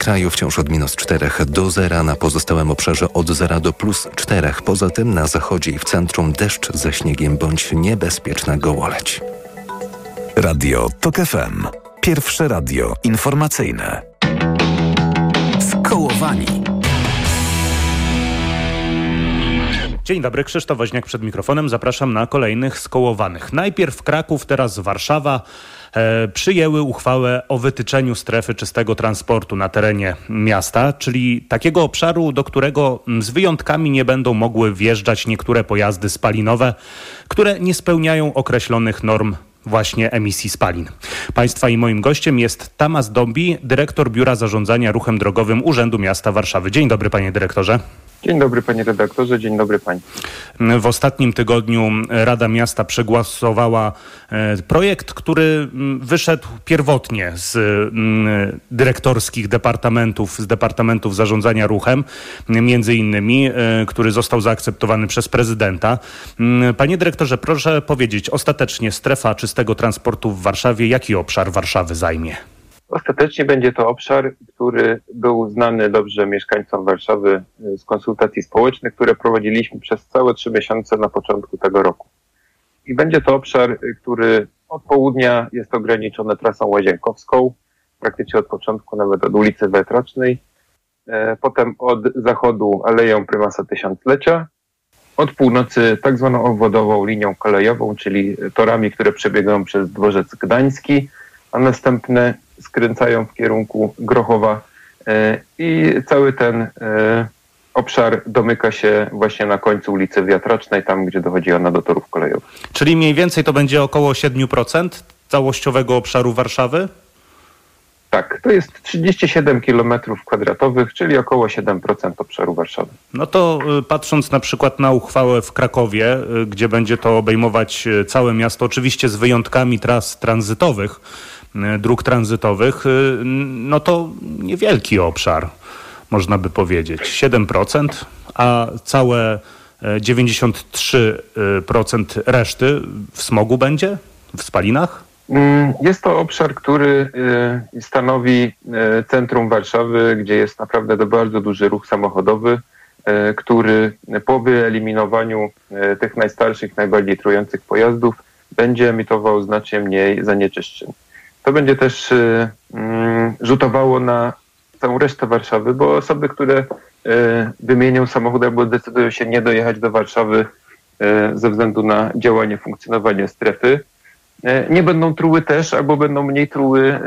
kraju wciąż od minus 4 do 0, na pozostałym obszarze od 0 do plus 4. Poza tym na zachodzie i w centrum deszcz ze śniegiem bądź niebezpieczna gołoleć. Radio TOK FM. Pierwsze radio informacyjne. Skołowani. Dzień dobry, Krzysztof Woźniak przed mikrofonem. Zapraszam na kolejnych skołowanych. Najpierw Kraków, teraz Warszawa. E, przyjęły uchwałę o wytyczeniu strefy czystego transportu na terenie miasta, czyli takiego obszaru, do którego z wyjątkami nie będą mogły wjeżdżać niektóre pojazdy spalinowe, które nie spełniają określonych norm właśnie emisji spalin. Państwa i moim gościem jest Tamas Dombi, dyrektor Biura Zarządzania Ruchem Drogowym Urzędu Miasta Warszawy. Dzień dobry panie dyrektorze. Dzień dobry panie redaktorze, dzień dobry pani. W ostatnim tygodniu Rada Miasta przegłosowała e, projekt, który mm, wyszedł pierwotnie z mm, dyrektorskich departamentów, z departamentów zarządzania ruchem, między innymi, e, który został zaakceptowany przez prezydenta. Mm, panie dyrektorze, proszę powiedzieć, ostatecznie strefa czystego transportu w Warszawie, jaki obszar Warszawy zajmie? Ostatecznie będzie to obszar, który był znany dobrze mieszkańcom Warszawy y, z konsultacji społecznych, które prowadziliśmy przez całe trzy miesiące na początku tego roku. I będzie to obszar, y, który od południa jest ograniczony trasą łazienkowską, praktycznie od początku nawet od ulicy Wetracznej, e, potem od zachodu Aleją Prymasa Tysiąclecia, od północy tak zwaną obwodową linią kolejową, czyli torami, które przebiegają przez dworzec gdański, a następne skręcają w kierunku Grochowa e, i cały ten e, obszar domyka się właśnie na końcu ulicy Wiatracznej, tam gdzie dochodzi ona do torów kolejowych. Czyli mniej więcej to będzie około 7% całościowego obszaru Warszawy? Tak, to jest 37 km kwadratowych, czyli około 7% obszaru Warszawy. No to y, patrząc na przykład na uchwałę w Krakowie, y, gdzie będzie to obejmować y, całe miasto, oczywiście z wyjątkami tras tranzytowych, dróg tranzytowych, no to niewielki obszar, można by powiedzieć. 7%, a całe 93% reszty w smogu będzie? W spalinach? Mm, jest to obszar, który stanowi centrum Warszawy, gdzie jest naprawdę bardzo duży ruch samochodowy, który po wyeliminowaniu tych najstarszych, najbardziej trujących pojazdów będzie emitował znacznie mniej zanieczyszczeń. To będzie też mm, rzutowało na całą resztę Warszawy, bo osoby, które wymienią samochód albo decydują się nie dojechać do Warszawy ze względu na działanie, funkcjonowanie strefy, nie będą truły też, albo będą mniej truły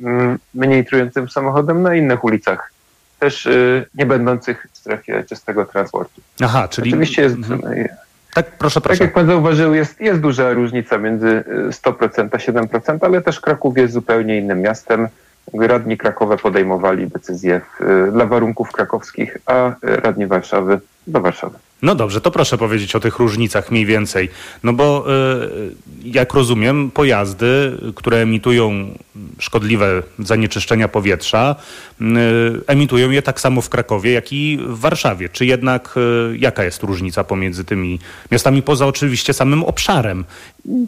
mm, mniej trującym samochodem na innych ulicach, też nie będących w strefie czystego transportu. Aha, czyli... Oczywiście jest... Mhm. Tak, proszę, proszę. Tak jak pan zauważył, jest, jest duża różnica między 100% a 7%, ale też Kraków jest zupełnie innym miastem. Radni Krakowe podejmowali decyzje w, dla warunków krakowskich, a radni Warszawy do Warszawy. No dobrze, to proszę powiedzieć o tych różnicach mniej więcej. No bo y, jak rozumiem, pojazdy, które emitują szkodliwe zanieczyszczenia powietrza, y, emitują je tak samo w Krakowie, jak i w Warszawie. Czy jednak y, jaka jest różnica pomiędzy tymi miastami, poza oczywiście samym obszarem?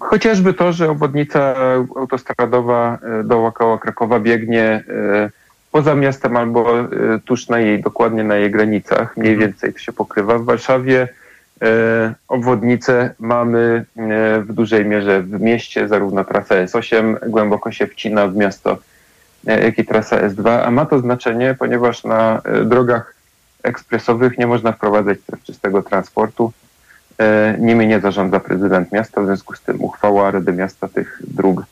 Chociażby to, że obwodnica autostradowa dookoła Krakowa biegnie poza miastem albo e, tuż na jej, dokładnie na jej granicach. Mniej mhm. więcej to się pokrywa. W Warszawie e, obwodnice mamy e, w dużej mierze w mieście, zarówno trasa S8 głęboko się wcina w miasto, jak i trasa S2, a ma to znaczenie, ponieważ na drogach ekspresowych nie można wprowadzać czystego transportu. Nimi nie zarządza prezydent miasta, w związku z tym uchwała Rady Miasta tych dróg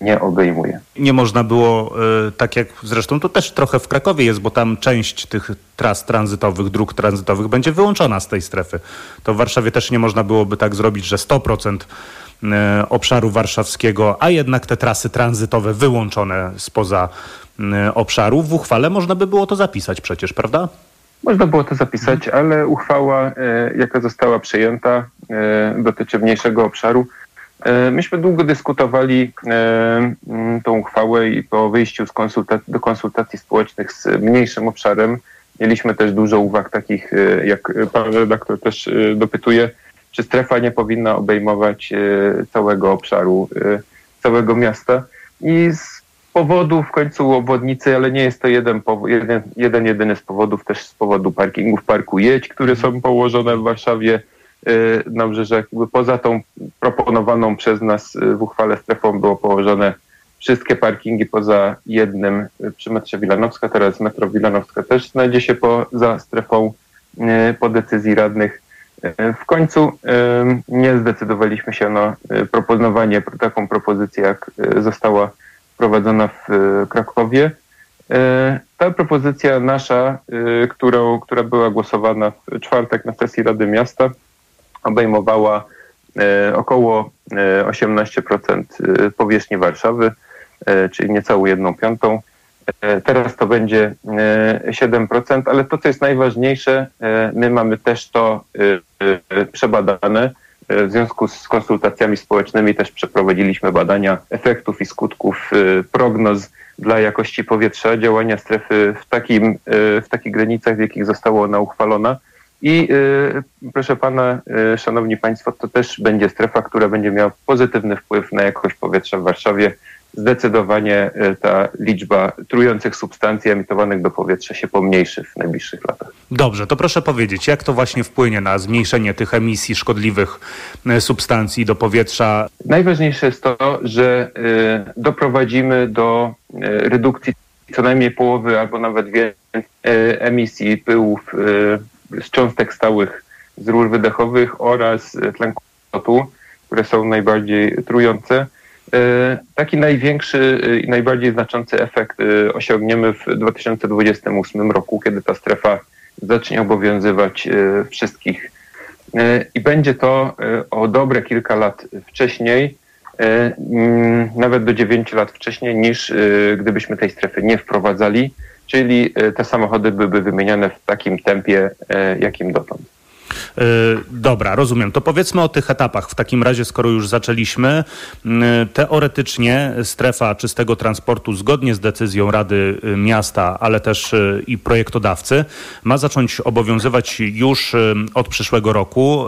nie obejmuje. Nie można było, e, tak jak zresztą to też trochę w Krakowie jest, bo tam część tych tras tranzytowych, dróg tranzytowych będzie wyłączona z tej strefy. To w Warszawie też nie można byłoby tak zrobić, że 100% e, obszaru warszawskiego, a jednak te trasy tranzytowe wyłączone spoza e, obszaru. W uchwale można by było to zapisać przecież, prawda? Można było to zapisać, mhm. ale uchwała, jaka została przyjęta, dotyczy mniejszego obszaru myśmy długo dyskutowali e, tą uchwałę i po wyjściu z konsultacji, do konsultacji społecznych z mniejszym obszarem mieliśmy też dużo uwag takich, e, jak pan redaktor też dopytuje, czy strefa nie powinna obejmować całego obszaru, całego miasta. I z powodu w końcu obwodnicy, ale nie jest to jeden, jeden, jeden jedyny z powodów, też z powodu parkingów Parku Jedź, które są położone w Warszawie na obrzeżach. Poza tą proponowaną przez nas w uchwale strefą było położone wszystkie parkingi poza jednym przy metrze Wilanowska. Teraz metro Wilanowska też znajdzie się poza strefą po decyzji radnych. W końcu nie zdecydowaliśmy się na proponowanie, taką propozycję, jak została wprowadzona w Krakowie. Ta propozycja nasza, którą, która była głosowana w czwartek na sesji Rady Miasta, obejmowała około 18% powierzchni Warszawy, czyli niecałą jedną piątą. Teraz to będzie 7%, ale to, co jest najważniejsze, my mamy też to przebadane. W związku z konsultacjami społecznymi też przeprowadziliśmy badania efektów i skutków prognoz dla jakości powietrza, działania strefy w, takim, w takich granicach, w jakich została ona uchwalona. I proszę pana, szanowni państwo, to też będzie strefa, która będzie miała pozytywny wpływ na jakość powietrza w Warszawie zdecydowanie e, ta liczba trujących substancji emitowanych do powietrza się pomniejszy w najbliższych latach. Dobrze, to proszę powiedzieć, jak to właśnie wpłynie na zmniejszenie tych emisji szkodliwych e, substancji do powietrza? Najważniejsze jest to, że e, doprowadzimy do redukcji co najmniej połowy albo nawet więcej emisji pyłów z cząstek stałych z rur wydechowych oraz tlenku azotu, które są najbardziej trujące. E, taki największy i najbardziej znaczący efekt e, osiągniemy w 2028 roku, kiedy ta strefa zacznie obowiązywać e, wszystkich. I będzie to o dobre kilka lat wcześniej, nawet do 9 lat wcześniej, niż gdybyśmy tej strefy nie wprowadzali, czyli te samochody byłyby wymieniane w takim tempie, jakim dotąd. E, dobra, rozumiem. To powiedzmy o tych etapach. W takim razie, skoro już zaczęliśmy, teoretycznie strefa czystego transportu zgodnie z decyzją Rady Miasta, ale też i projektodawcy, ma zacząć obowiązywać już od przyszłego roku.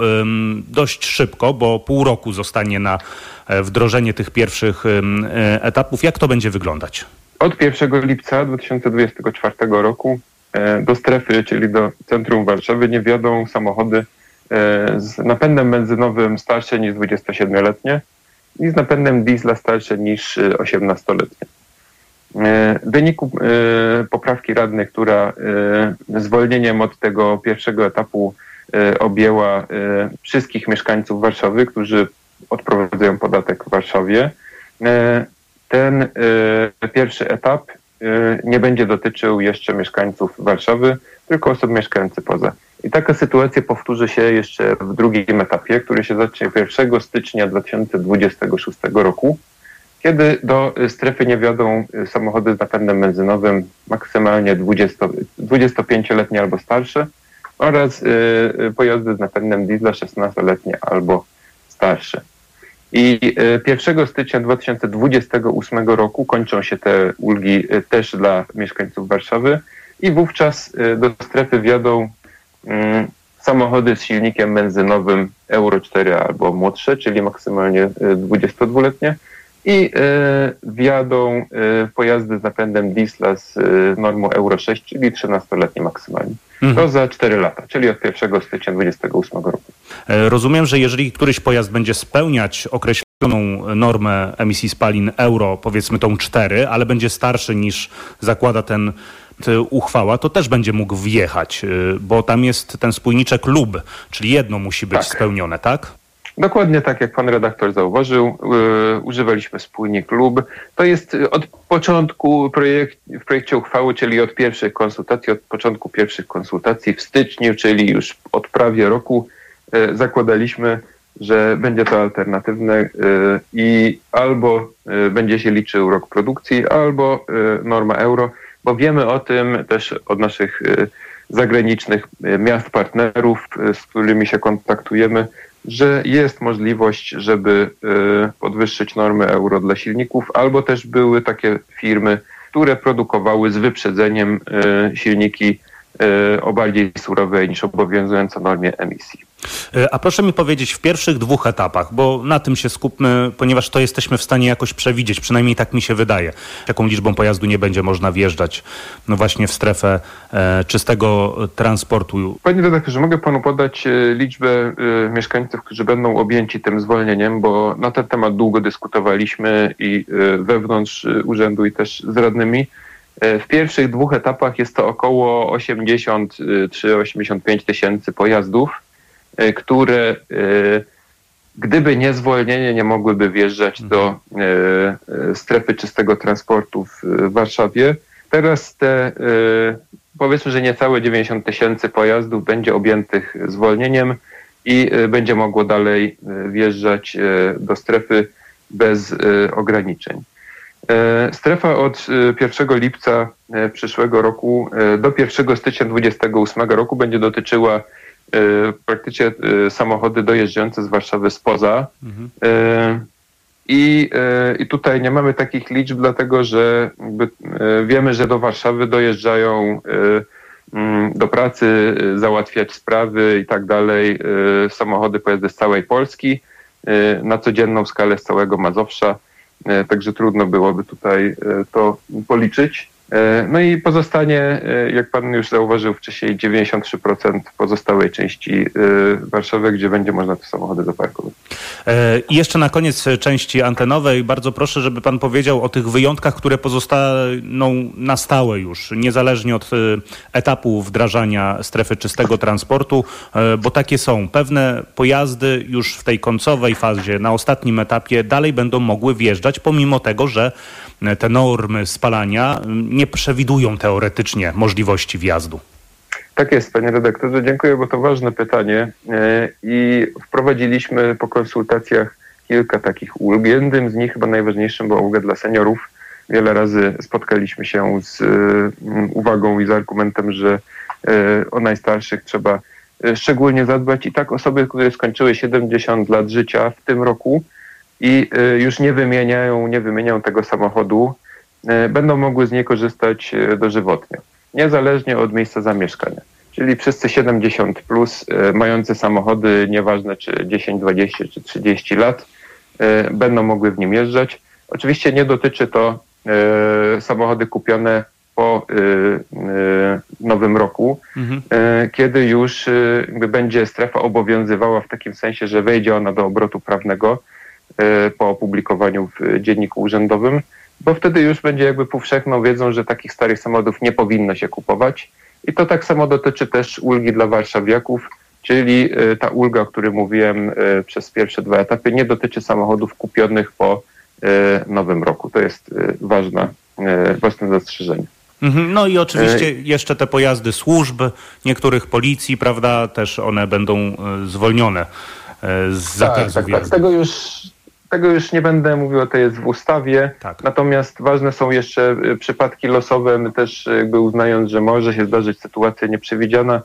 Dość szybko, bo pół roku zostanie na e, wdrożenie tych pierwszych e, etapów. Jak to będzie wyglądać? Od 1 lipca 2024 roku E, do strefy, czyli do centrum Warszawy, nie wiodą samochody e, z napędem benzynowym starsze niż 27-letnie i z napędem diesla starsze niż 18-letnie. E, w wyniku poprawki radnych, która zwolnieniem od tego pierwszego etapu objęła wszystkich mieszkańców Warszawy, którzy odprowadzają podatek w Warszawie, ten pierwszy etap Y, nie będzie dotyczył jeszcze mieszkańców Warszawy, tylko osób mieszkających poza. I taka sytuacja powtórzy się jeszcze w drugim etapie, który się zacznie 1 stycznia 2026 roku, kiedy do strefy nie wiodą samochody z napędem benzynowym maksymalnie 20, 25-letnie albo starsze oraz y, pojazdy z napędem diesla 16-letnie albo starsze. I 1 e, stycznia 2028 roku kończą się te ulgi e, też dla mieszkańców Warszawy i wówczas e, do strefy wjadą mm, samochody z silnikiem benzynowym Euro 4 albo młodsze, czyli maksymalnie 22-letnie i wjadą pojazdy z napędem diesla z normą Euro 6, czyli 13-letnie maksymalnie. Mhm. To za 4 lata, czyli od 1 stycznia 2028 roku. E, rozumiem, że jeżeli któryś pojazd będzie spełniać określoną normę emisji spalin euro, powiedzmy tą 4, ale będzie starszy niż zakłada ten uchwała, to też będzie mógł wjechać, e, bo tam jest ten spójniczek lub, czyli jedno musi być tak. spełnione, tak? Dokładnie tak, jak pan redaktor zauważył, yy, używaliśmy spójnik lub. To jest od początku projekt, w projekcie uchwały, czyli od pierwszych konsultacji, od początku pierwszych konsultacji w styczniu, czyli już od prawie roku, zakładaliśmy, że będzie to alternatywne yy, i albo będzie się liczył rok produkcji, albo norma euro, bo wiemy o tym też od naszych zagranicznych miast partnerów, z którymi się kontaktujemy, że jest możliwość, żeby e, podwyższyć normy euro dla silników, albo też były takie firmy, które produkowały z wyprzedzeniem e, silniki o bardziej surowej niż obowiązująca normie emisji. E, a proszę mi powiedzieć, w pierwszych dwóch etapach, bo na tym się skupmy, ponieważ to jesteśmy w stanie jakoś przewidzieć, przynajmniej tak mi się wydaje, jaką liczbą pojazdu nie będzie można wjeżdżać no właśnie w strefę e, czystego transportu. Panie redaktorze, mogę panu podać e, liczbę e, mieszkańców, którzy będą objęci tym zwolnieniem, bo na ten temat długo dyskutowaliśmy i e, wewnątrz e, urzędu i też z radnymi. W pierwszych dwóch etapach jest to około 83-85 tysięcy pojazdów E, które e, gdyby nie zwolnienie, nie mogłyby wjeżdżać do e, strefy czystego transportu w Warszawie. Teraz te powiedzmy, że niecałe 90 tysięcy pojazdów będzie objętych zwolnieniem i będzie mogło dalej wjeżdżać do strefy bez ograniczeń. Strefa od 1 lipca przyszłego roku do 1 stycznia 2028 roku będzie dotyczyła E, praktycznie e, samochody dojeżdżające z Warszawy spoza. Mhm. E, I, I tutaj nie mamy takich liczb, dlatego że wiemy, że do Warszawy dojeżdżają mm, do pracy, załatwiać sprawy i tak dalej, samochody, pojazdy z całej Polski na codzienną skalę z całego Mazowsza. Także trudno byłoby tutaj to policzyć. E, no i pozostanie, e, jak pan już zauważył wcześniej, 93% pozostałej części e, Warszawy, gdzie będzie można te samochody zaparkować. I jeszcze na koniec części antenowej bardzo proszę, żeby pan powiedział o tych wyjątkach, które pozostaną na stałe już, niezależnie od etapu wdrażania strefy czystego transportu, bo takie są. Pewne pojazdy już w tej końcowej fazie, na ostatnim etapie dalej będą mogły wjeżdżać, pomimo tego, że te normy spalania nie przewidują teoretycznie możliwości wjazdu. Tak jest, panie redaktorze. Dziękuję, bo to ważne pytanie. E, I wprowadziliśmy po konsultacjach kilka takich ulg. Jednym z nich, chyba najważniejszym, była ulga dla seniorów. Wiele razy spotkaliśmy się z mm, uwagą i z argumentem, że e, o najstarszych trzeba e, szczególnie zadbać. I tak osoby, które skończyły 70 lat życia w tym roku, i y, już nie wymieniają, nie wymieniają tego samochodu, y, będą mogły z niej korzystać y, dożywotnie, niezależnie od miejsca zamieszkania. Czyli wszyscy 70 plus mający samochody, nieważne czy 10, 20 czy 30 lat, będą mogły w nim jeżdżać. Oczywiście nie dotyczy to samochody kupione po nowym roku, mhm. kiedy już będzie strefa obowiązywała w takim sensie, że wejdzie ona do obrotu prawnego po opublikowaniu w dzienniku urzędowym, bo wtedy już będzie jakby powszechną wiedzą, że takich starych samochodów nie powinno się kupować. I to tak samo dotyczy też ulgi dla warszawiaków, czyli e, ta ulga, o której mówiłem e, przez pierwsze dwa etapy, nie dotyczy samochodów kupionych po nowym roku. To jest ważne, ważne zastrzeżenie. Mhm. No i oczywiście jeszcze te pojazdy służb, niektórych policji, prawda, też one będą zwolnione z zakazu tak, tak, tak. Tego już tego już nie będę mówił, to jest w ustawie. Tak. Natomiast ważne są jeszcze y, przypadki losowe. My też y, jakby uznając, że może się zdarzyć sytuacja nieprzewidziana,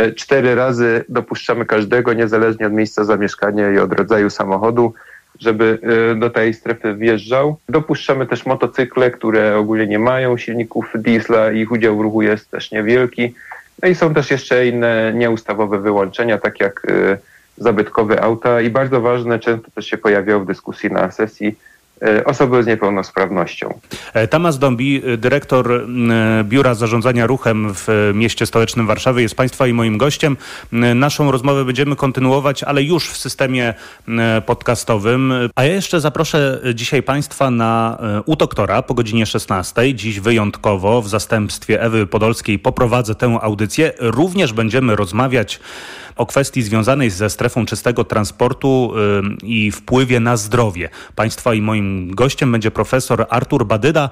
y, cztery razy dopuszczamy każdego, niezależnie od miejsca zamieszkania i od rodzaju samochodu, żeby do tej strefy wjeżdżał. Dopuszczamy też motocykle, które ogólnie nie mają silników diesla ich udział w ruchu jest też niewielki. No i są też jeszcze inne nieustawowe wyłączenia, tak jak zabytkowe auta i bardzo ważne, często też się pojawiało w dyskusji na sesji, e, osoby z niepełnosprawnością. E, Tamas Dąbi, e, dyrektor Biura Zarządzania Ruchem w mieście stołecznym Warszawie jest Państwa i moim gościem. Naszą rozmowę będziemy kontynuować, ale już w systemie podcastowym. A ja jeszcze zaproszę dzisiaj Państwa na u doktora po godzinie 16. Dziś wyjątkowo w zastępstwie Ewy Podolskiej poprowadzę tę audycję. Również będziemy rozmawiać o kwestii związanej ze strefą czystego transportu i wpływie na zdrowie. Państwa i moim gościem będzie profesor Artur Badyda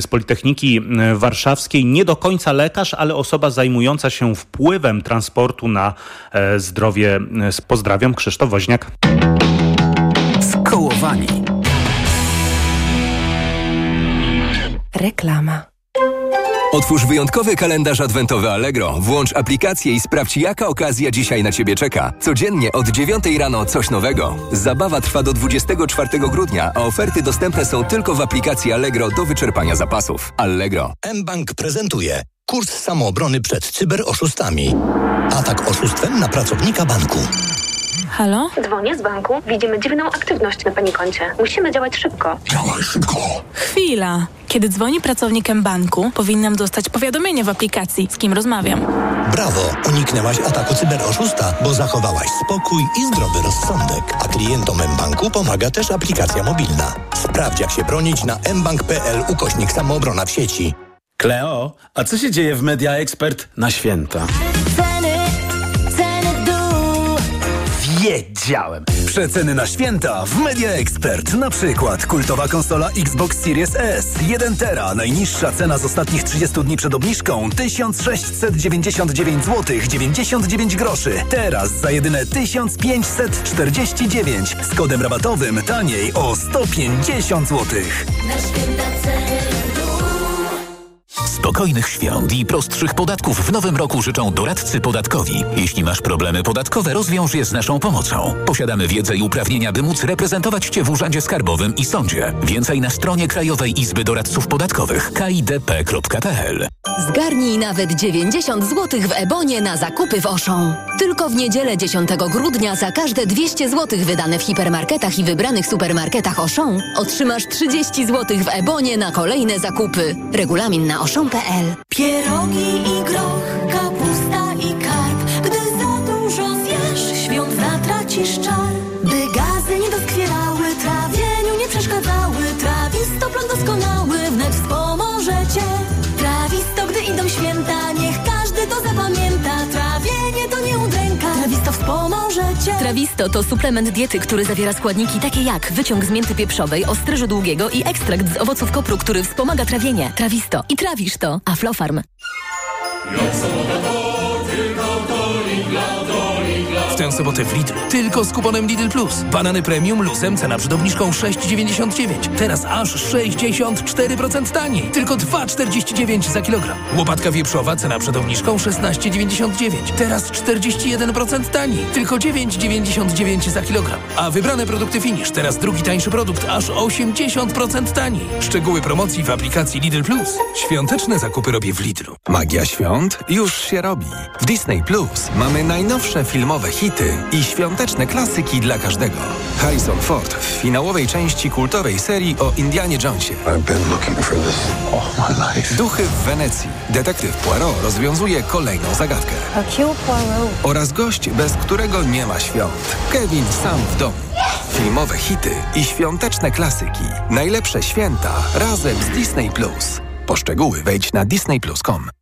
z Politechniki Warszawskiej. Nie do końca lekarz, ale osoba zajmująca się wpływem transportu na e, zdrowie. Pozdrawiam, Krzysztof Woźniak. Skołowani. Reklama. Otwórz wyjątkowy kalendarz adwentowy Allegro. Włącz aplikację i sprawdź, jaka okazja dzisiaj na Ciebie czeka. Codziennie od 9 rano coś nowego. Zabawa trwa do 24 grudnia, a oferty dostępne są tylko w aplikacji Allegro do wyczerpania zapasów. Allegro. mBank prezentuje Kurs samoobrony przed cyberoszustami. Atak oszustwem na pracownika banku. Halo? Dzwonię z banku. Widzimy dziwną aktywność na pani koncie. Musimy działać szybko. Działaj szybko. Chwila. Kiedy dzwoni pracownikiem banku, powinnam dostać powiadomienie w aplikacji, z kim rozmawiam. Brawo, uniknęłaś ataku cyberoszusta, bo zachowałaś spokój i zdrowy rozsądek. A klientom mBanku pomaga też aplikacja mobilna. Sprawdź jak się bronić na mbank.pl ukośnik samoobrona w sieci. Kleo, a co się dzieje w Media Expert na święta? Wiedziałem! Przeceny na święta w Media Expert. Na przykład kultowa konsola Xbox Series S. 1 tera. Najniższa cena z ostatnich 30 dni przed obniżką 1699 zł 99 groszy. Teraz za jedyne 1549 z kodem rabatowym taniej o 150 zł. Na święta Spokojnych świąt i prostszych podatków w nowym roku życzą doradcy podatkowi. Jeśli masz problemy podatkowe, rozwiąż je z naszą pomocą. Posiadamy wiedzę i uprawnienia, by móc reprezentować Cię w Urzędzie Skarbowym i Sądzie. Więcej na stronie Krajowej Izby Doradców Podatkowych kidp.pl Zgarnij nawet 90 zł w Ebonie na zakupy w Auchan. Tylko w niedzielę 10 grudnia za każde 200 zł wydane w hipermarketach i wybranych supermarketach Auchan otrzymasz 30 zł w Ebonie na kolejne zakupy. Regulamin na Pierogi i groch, kapusta i karp. Gdy za dużo zjesz, świąt zatracisz czar. Cię. Trawisto to suplement diety, który zawiera składniki takie jak wyciąg z mięty pieprzowej, ostryżu długiego i ekstrakt z owoców kopru, który wspomaga trawienie. Trawisto. I trawisz to. Aflofarm. Sobotę w Lidlu. Tylko z kuponem Lidl Plus. Banany premium luzem cena przed obniżką 6,99. Teraz aż 64% taniej. Tylko 2,49 za kilogram. Łopatka wieprzowa cena przed obniżką 16,99. Teraz 41% taniej. Tylko 9,99 za kilogram. A wybrane produkty Finish. Teraz drugi tańszy produkt aż 80% taniej. Szczegóły promocji w aplikacji Lidl Plus. Świąteczne zakupy robię w Lidlu. Magia świąt już się robi. W Disney Plus mamy najnowsze filmowe hity i świąteczne klasyki dla każdego. Harrison Ford w finałowej części kultowej serii o Indianie Jonesie. Duchy w Wenecji. Detektyw Poirot rozwiązuje kolejną zagadkę. Oraz gość, bez którego nie ma świąt. Kevin sam w domu. Filmowe hity i świąteczne klasyki. Najlepsze święta razem z Disney Plus. Poszczegóły wejdź na disneyplus.com.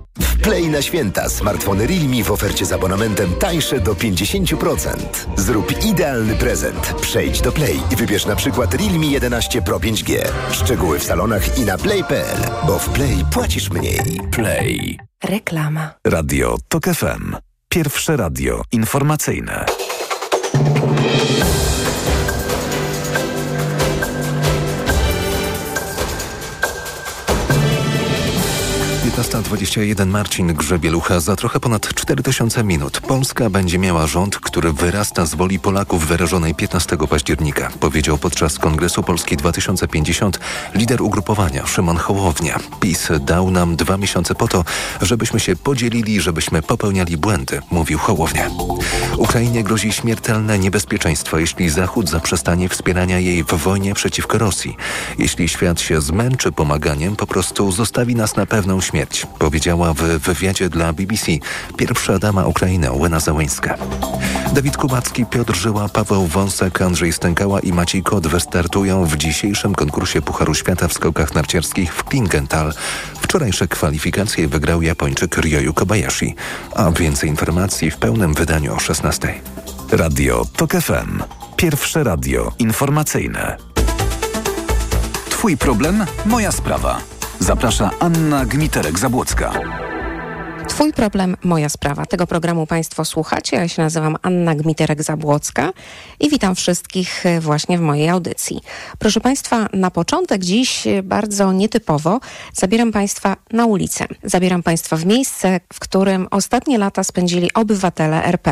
W Play na święta smartfony Realme w ofercie z abonamentem tańsze do 50%. Zrób idealny prezent. Przejdź do Play i wybierz na przykład Realme 11 Pro 5G. Szczegóły w salonach i na play.pl, bo w Play płacisz mniej. Play. Reklama. Radio TOK FM. Pierwsze radio informacyjne. 15.21 Marcin Grzebielucha za trochę ponad 4000 minut. Polska będzie miała rząd, który wyrasta z woli Polaków wyrażonej 15 października, powiedział podczas Kongresu Polski 2050 lider ugrupowania Szymon Hołownia. PiS dał nam dwa miesiące po to, żebyśmy się podzielili, żebyśmy popełniali błędy, mówił Hołownia. Ukrainie grozi śmiertelne niebezpieczeństwo, jeśli Zachód zaprzestanie wspierania jej w wojnie przeciwko Rosji. Jeśli świat się zmęczy pomaganiem, po prostu zostawi nas na pewną śmierć, powiedziała w wywiadzie dla BBC pierwsza dama Ukrainy Łena Załęska. Dawid Kubacki, Piotr Żyła, Paweł Wąsek, Andrzej Stękała i Maciej Kot wystartują w dzisiejszym konkursie Pucharu Świata w skokach narciarskich w Klingenthal. Wczorajsze kwalifikacje wygrał Japończyk Ryoyu Kobayashi. A więcej informacji w pełnym wydaniu o 16. Radio TOK FM. Pierwsze radio informacyjne. Twój problem, moja sprawa. Zaprasza Anna Gmiterek-Zabłocka. Twój problem, moja sprawa. Tego programu Państwo słuchacie. Ja się nazywam Anna Gmiterek-Zabłocka i witam wszystkich e, właśnie w mojej audycji. Proszę Państwa, na początek dziś e, bardzo nietypowo zabieram Państwa na ulicę. Zabieram Państwa w miejsce, w którym ostatnie lata spędzili obywatele RP.